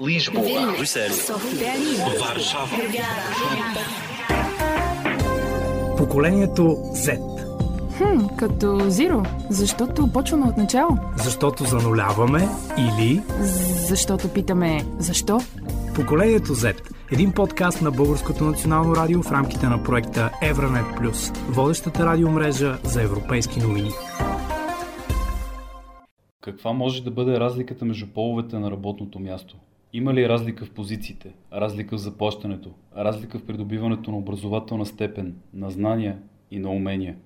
Lisboa, Брюсел, Варшава, Поколението Z. Хм, като Zero, защото почваме от начало. Защото зануляваме или Защото питаме защо? Поколението Z. Един подкаст на Българското национално радио в рамките на проекта Евранет Плюс, водещата радиомрежа за европейски новини. Каква може да бъде разликата между половете на работното място? Има ли разлика в позициите, разлика в заплащането, разлика в придобиването на образователна степен, на знания и на умения?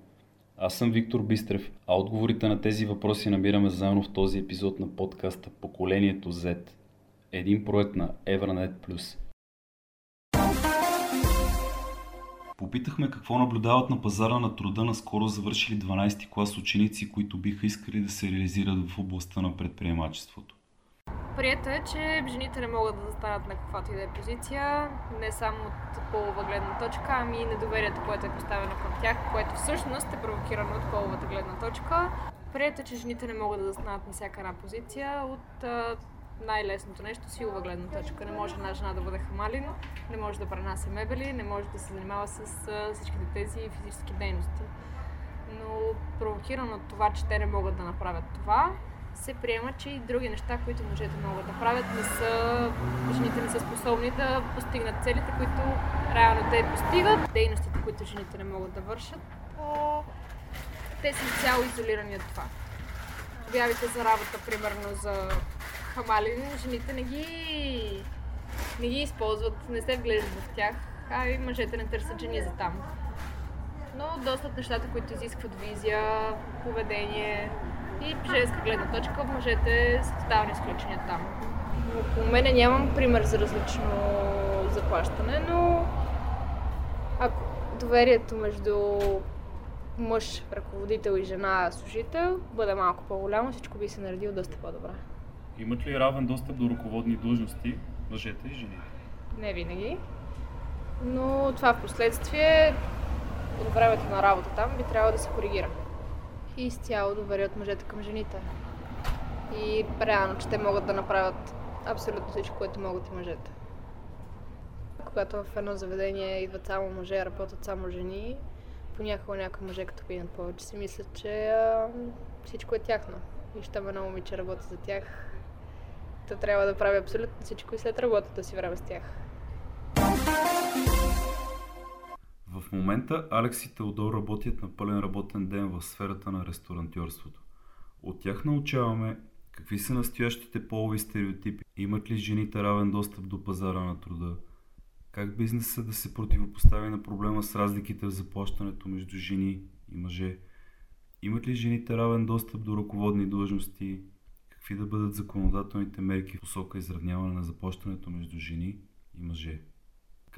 Аз съм Виктор Бистрев, а отговорите на тези въпроси намираме заедно в този епизод на подкаста Поколението Z. Един проект на Evranet+. Попитахме какво наблюдават на пазара на труда на скоро завършили 12-ти клас ученици, които биха искали да се реализират в областта на предприемачеството. Прието е, че жените не могат да застанат на каквато и да е позиция, не само от полова гледна точка, ами и недоверието, което е поставено към тях, което всъщност е провокирано от половата гледна точка. Прието е, че жените не могат да застанат на всяка една позиция от най-лесното нещо, силова гледна точка. Не може една жена да бъде хамалин, не може да пренася мебели, не може да се занимава с всичките тези физически дейности. Но провокирано от това, че те не могат да направят това, се приема, че и други неща, които мъжете могат да правят, не са, жените не са способни да постигнат целите, които реално те постигат, дейностите, които жените не могат да вършат. а, Те са изцяло изолирани от това. Обявите за работа, примерно за хамалин, жените не ги, не ги използват, не се вглеждат в тях, а и мъжете не търсят жени за там. Но доста от нещата, които изискват визия, поведение, и женска гледна точка, мъжете са тотално изключени там. Около мене нямам пример за различно заплащане, но ако доверието между мъж, ръководител и жена, служител бъде малко по-голямо, всичко би се наредило доста по-добре. Имат ли равен достъп до ръководни длъжности мъжете и жените? Не винаги. Но това в последствие от времето на работа там би трябвало да се коригира. И изцяло доверие от мъжете към жените. И реално, че те могат да направят абсолютно всичко, което могат и мъжете. Когато в едно заведение идват само мъже, работят само жени, понякога някои мъже, като пинат повече, си мислят, че а, всичко е тяхно. И щом едно момиче работи за тях, то трябва да прави абсолютно всичко и след работата си време с тях. В момента Алекс и Теодор работят на пълен работен ден в сферата на ресторантьорството. От тях научаваме какви са настоящите полови стереотипи, имат ли жените равен достъп до пазара на труда, как бизнесът да се противопостави на проблема с разликите в заплащането между жени и мъже, имат ли жените равен достъп до ръководни длъжности, какви да бъдат законодателните мерки в посока изравняване на заплащането между жени и мъже.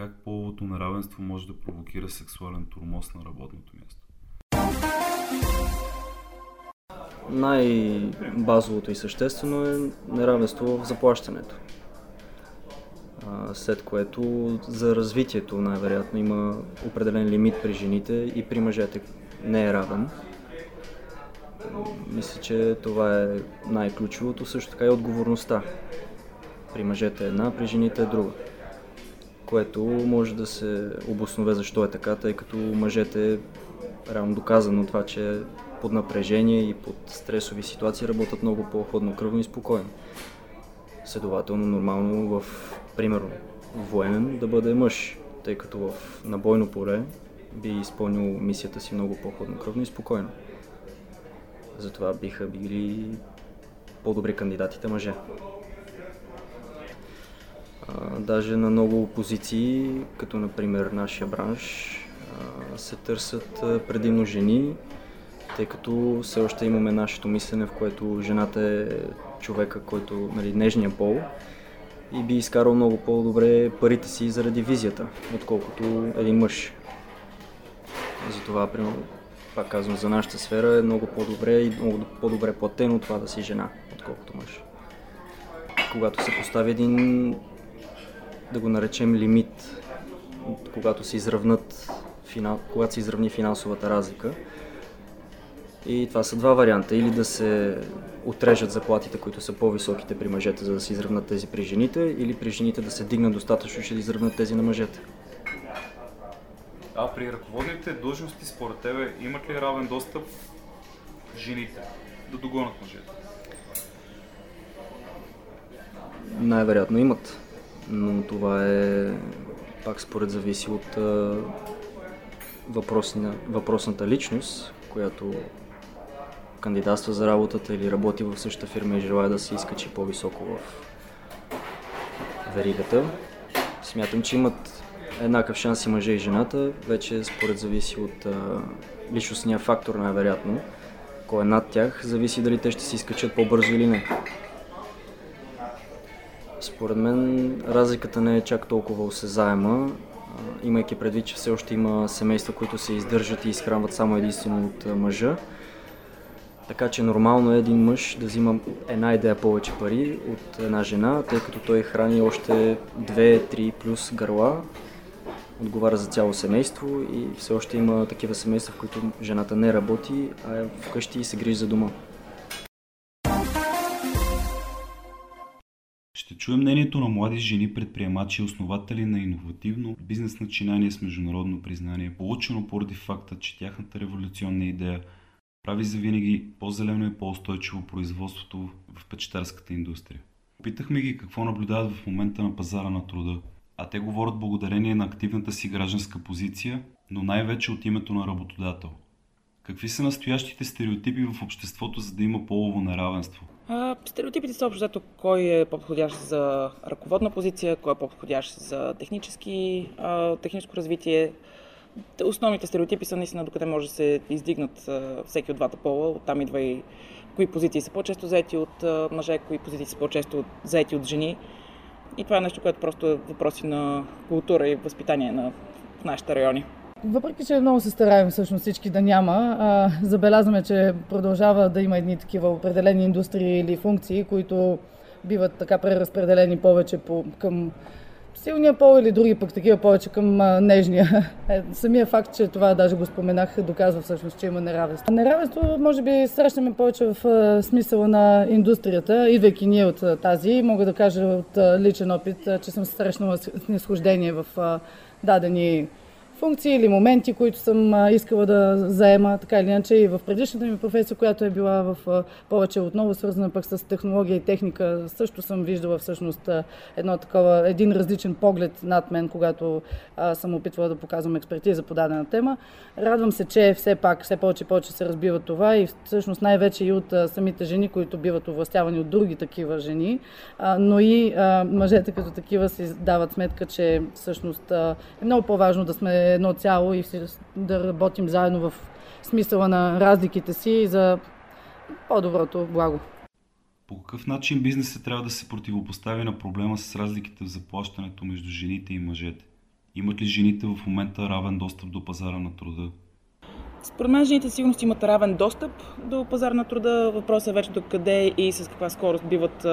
Как половото неравенство може да провокира сексуален турмоз на работното място? Най-базовото и съществено е неравенство в заплащането. След което за развитието най-вероятно има определен лимит при жените и при мъжете не е равен. Мисля, че това е най-ключовото. Също така и отговорността. При мъжете е една, при жените е друга което може да се обоснове защо е така, тъй като мъжете реално доказано това, че под напрежение и под стресови ситуации работят много по-хладнокръвно и спокойно. Следователно, нормално в, примерно, военен да бъде мъж, тъй като в набойно поле би изпълнил мисията си много по-хладнокръвно и спокойно. Затова биха били по-добри кандидатите мъже. Даже на много позиции, като например нашия бранш, се търсят предимно жени, тъй като все още имаме нашето мислене, в което жената е човека, който, нали, нежния пол и би изкарал много по-добре парите си заради визията, отколкото един мъж. Затова, примерно, пак казвам, за нашата сфера е много по-добре и много по-добре платено това да си жена, отколкото мъж. Когато се постави един да го наречем лимит, когато се изравнат, когато се изравни финансовата разлика, И това са два варианта. Или да се отрежат заплатите, които са по-високите при мъжете, за да се изравнат тези при жените, или при жените да се дигнат достатъчно, ще да изравнат тези на мъжете. А при ръководните длъжности, според тебе, имат ли равен достъп жените да догонят мъжете? Най-вероятно имат, но това е пак според зависи от въпросна, въпросната личност, която кандидатства за работата или работи в същата фирма и желая да се изкачи по-високо в веригата. Смятам, че имат еднакъв шанс и мъже и жената, вече според зависи от а, личностния фактор най-вероятно. Кой е над тях, зависи дали те ще се изкачат по-бързо или не. Според мен разликата не е чак толкова осезаема, имайки предвид, че все още има семейства, които се издържат и изхранват само единствено от мъжа. Така че нормално е един мъж да взима една идея повече пари от една жена, тъй като той храни още две, три плюс гърла, отговаря за цяло семейство и все още има такива семейства, в които жената не работи, а е вкъщи и се грижи за дома. Ще чуем мнението на млади жени предприемачи и основатели на иновативно бизнес начинание с международно признание, получено поради факта, че тяхната революционна идея прави завинаги по-зелено и по-устойчиво производството в печетарската индустрия. Питахме ги какво наблюдават в момента на пазара на труда, а те говорят благодарение на активната си гражданска позиция, но най-вече от името на работодател. Какви са настоящите стереотипи в обществото, за да има полово неравенство? Стереотипите са общо кой е по-подходящ за ръководна позиция, кой е по-подходящ за технически, техническо развитие. Основните стереотипи са наистина докъде може да се издигнат всеки от двата пола. Оттам идва и кои позиции са по-често заети от мъже, кои позиции са по-често заети от жени. И това е нещо, което просто е въпроси на култура и възпитание на, в нашите райони. Въпреки, че много се стараем всъщност всички да няма, а, забелязваме, че продължава да има едни такива определени индустрии или функции, които биват така преразпределени повече по, към силния пол или други пък такива повече към а, нежния. Е, самия факт, че това даже го споменах, доказва всъщност, че има неравенство. Неравенство може би срещаме повече в а, смисъла на индустрията, идвайки ние от а, тази. Мога да кажа от личен опит, че съм срещнала снисхождение в дадени функции или моменти, които съм искала да заема, така или иначе и в предишната ми професия, която е била в повече отново свързана пък с технология и техника, също съм виждала всъщност едно такова, един различен поглед над мен, когато съм опитвала да показвам експертиза по дадена тема. Радвам се, че все пак, все повече и повече се разбива това и всъщност най-вече и от самите жени, които биват овластявани от други такива жени, но и мъжете като такива си дават сметка, че всъщност е много по-важно да сме едно цяло и да работим заедно в смисъла на разликите си за по-доброто благо. По какъв начин бизнесът трябва да се противопостави на проблема с разликите в заплащането между жените и мъжете? Имат ли жените в момента равен достъп до пазара на труда? Според мен жените сигурно имат равен достъп до пазара на труда. Въпросът е вече до къде и с каква скорост биват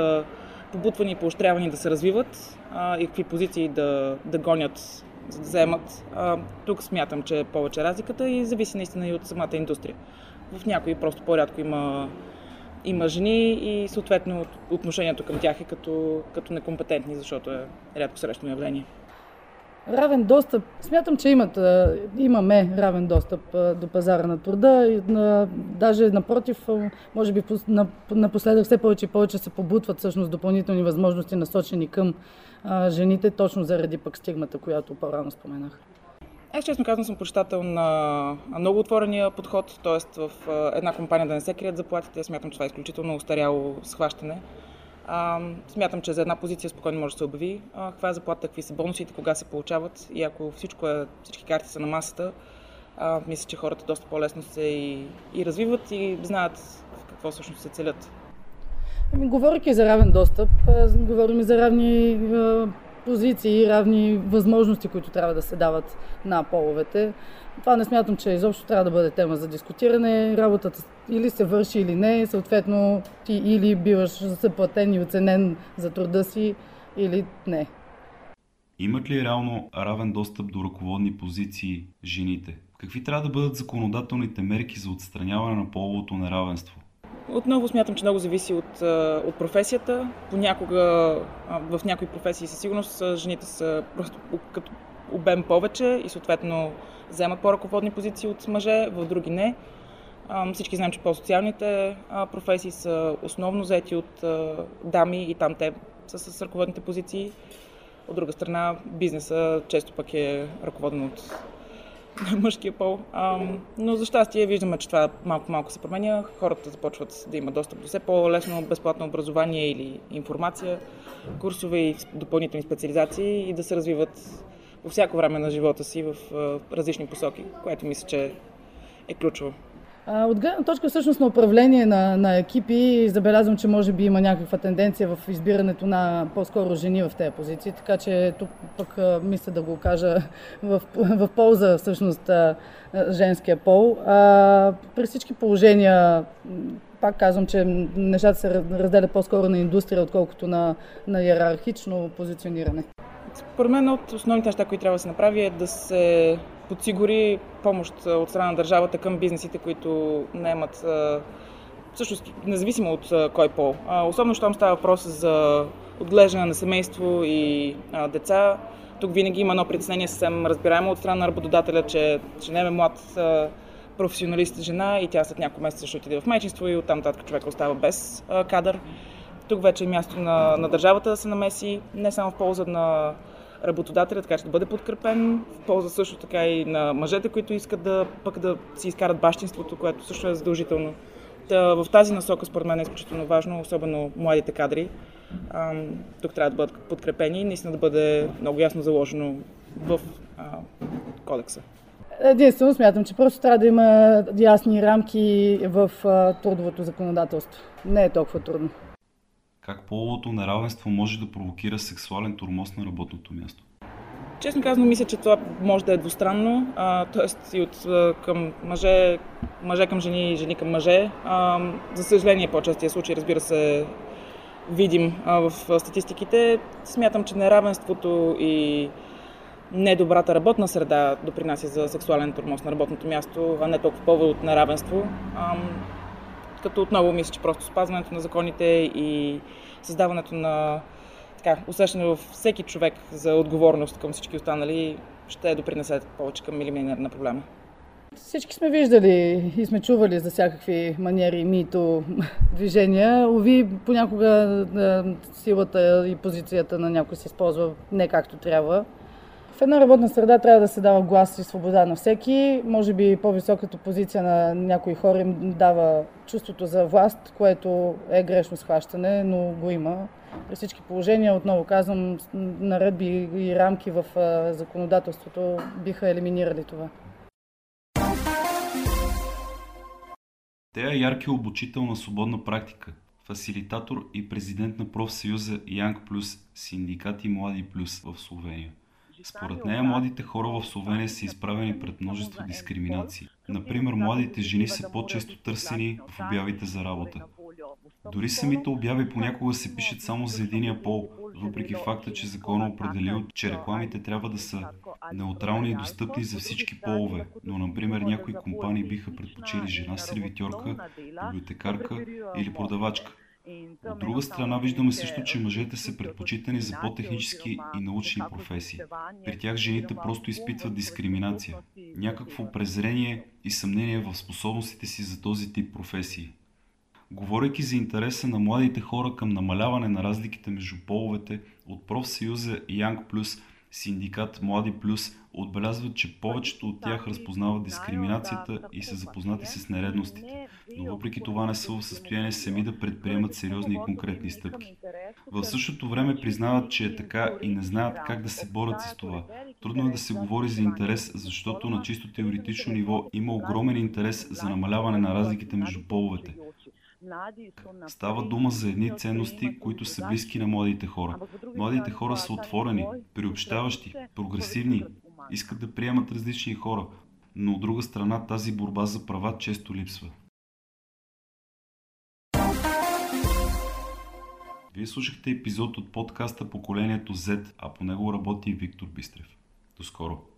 побутвани и поощрявани да се развиват а, и какви позиции да, да гонят вземат. А, тук смятам, че е повече разликата и зависи наистина и от самата индустрия. В някои просто по-рядко има, има жени и съответно отношението към тях е като, като некомпетентни, защото е рядко срещано явление. Равен достъп. Смятам, че имат, имаме равен достъп до пазара на труда. Даже напротив, може би напоследък все повече и повече се побутват всъщност допълнителни възможности насочени към жените, точно заради пък стигмата, която по-рано споменах. Аз честно казвам съм почитател на много отворения подход, т.е. в една компания да не се крият заплатите. Смятам, че това е изключително устаряло схващане. Смятам, че за една позиция спокойно може да се обяви а, каква е заплата, какви са бонусите, кога се получават и ако всичко е, всички карти са на масата, а, мисля, че хората доста по-лесно се и, и развиват и знаят какво всъщност се целят. Ами, говоряки за равен достъп, говорим и за равни позиции, равни възможности, които трябва да се дават на половете. Това не смятам, че изобщо трябва да бъде тема за дискутиране. Работата или се върши или не, съответно ти или биваш заплатен и оценен за труда си, или не. Имат ли реално равен достъп до ръководни позиции жените? Какви трябва да бъдат законодателните мерки за отстраняване на половото неравенство? Отново смятам, че много зависи от, от професията. Понякога в някои професии със сигурност жените са просто като обем повече и съответно вземат по-ръководни позиции от мъже, в други не. Всички знаем, че по-социалните професии са основно заети от дами и там те са с ръководните позиции. От друга страна, бизнеса често пък е ръководен от мъжкия пол. но за щастие виждаме, че това малко-малко се променя. Хората започват да имат достъп до все по-лесно безплатно образование или информация, курсове и допълнителни специализации и да се развиват по всяко време на живота си в различни посоки, което мисля, че е ключово. От гледна точка всъщност на управление на, на екипи, забелязвам, че може би има някаква тенденция в избирането на по-скоро жени в тези позиции, така че тук пък мисля да го кажа в, в полза всъщност женския пол. А, при всички положения пак казвам, че нещата се разделят по-скоро на индустрия, отколкото на, на иерархично позициониране. Според мен от основните неща, които трябва да се направи е да се подсигури помощ от страна на държавата към бизнесите, които наемат всъщност независимо от кой пол. Особено, щом става въпрос за отглеждане на семейство и деца. Тук винаги има едно притеснение съвсем разбираемо от страна на работодателя, че не е млад професионалист жена и тя след няколко месеца ще отиде в майчинство и оттам татък човек остава без кадър. Тук вече е място на, на държавата да се намеси, не само в полза на работодателя, така че да бъде подкрепен, в полза също така и на мъжете, които искат да пък да си изкарат бащинството, което също е задължително. Та, в тази насока според мен е изключително важно, особено младите кадри. А, тук трябва да бъдат подкрепени и наистина да бъде много ясно заложено в а, кодекса. Единствено смятам, че просто трябва да има ясни рамки в трудовото законодателство. Не е толкова трудно. Как половото неравенство може да провокира сексуален турмоз на работното място? Честно казано, мисля, че това може да е двустранно, т.е. и от към мъже, мъже към жени и жени към мъже. А, за съжаление, по-честия случай, разбира се, видим а, в статистиките. Смятам, че неравенството и недобрата работна среда допринася за сексуален турмоз на работното място, а не толкова повод от неравенство. А, като отново мисля, че просто спазването на законите и създаването на така, усещане във всеки човек за отговорност към всички останали ще допринесе повече към елиминиране на проблема. Всички сме виждали и сме чували за всякакви маниери, мито, движения. Ови, понякога силата и позицията на някой се използва не както трябва. В една работна среда трябва да се дава глас и свобода на всеки. Може би по-високата позиция на някои хора им дава чувството за власт, което е грешно схващане, но го има. При всички положения, отново казвам, наредби и рамки в законодателството биха елиминирали това. Тея Ярки е обучител на свободна практика, фасилитатор и президент на профсъюза Young Plus, синдикати Млади Плюс в Словения. Според нея, младите хора в Словения са изправени пред множество дискриминации. Например, младите жени са по-често търсени в обявите за работа. Дори самите обяви понякога се пишат само за единия пол, въпреки факта, че закона определил, че рекламите трябва да са неутрални и достъпни за всички полове, но например някои компании биха предпочели жена сервитьорка, библиотекарка или продавачка. От друга страна виждаме също, че мъжете са предпочитани за по-технически и научни професии. При тях жените просто изпитват дискриминация, някакво презрение и съмнение в способностите си за този тип професии. Говорейки за интереса на младите хора към намаляване на разликите между половете, от профсъюза Young Plus синдикат Млади Плюс отбелязват, че повечето от тях разпознават дискриминацията и са запознати с нередностите, но въпреки това не са в състояние сами да предприемат сериозни и конкретни стъпки. В същото време признават, че е така и не знаят как да се борят с това. Трудно е да се говори за интерес, защото на чисто теоретично ниво има огромен интерес за намаляване на разликите между половете. Става дума за едни ценности, които са близки на младите хора. Младите хора са отворени, приобщаващи, прогресивни, искат да приемат различни хора, но от друга страна тази борба за права често липсва. Вие слушахте епизод от подкаста Поколението Z, а по него работи Виктор Бистрев. До скоро!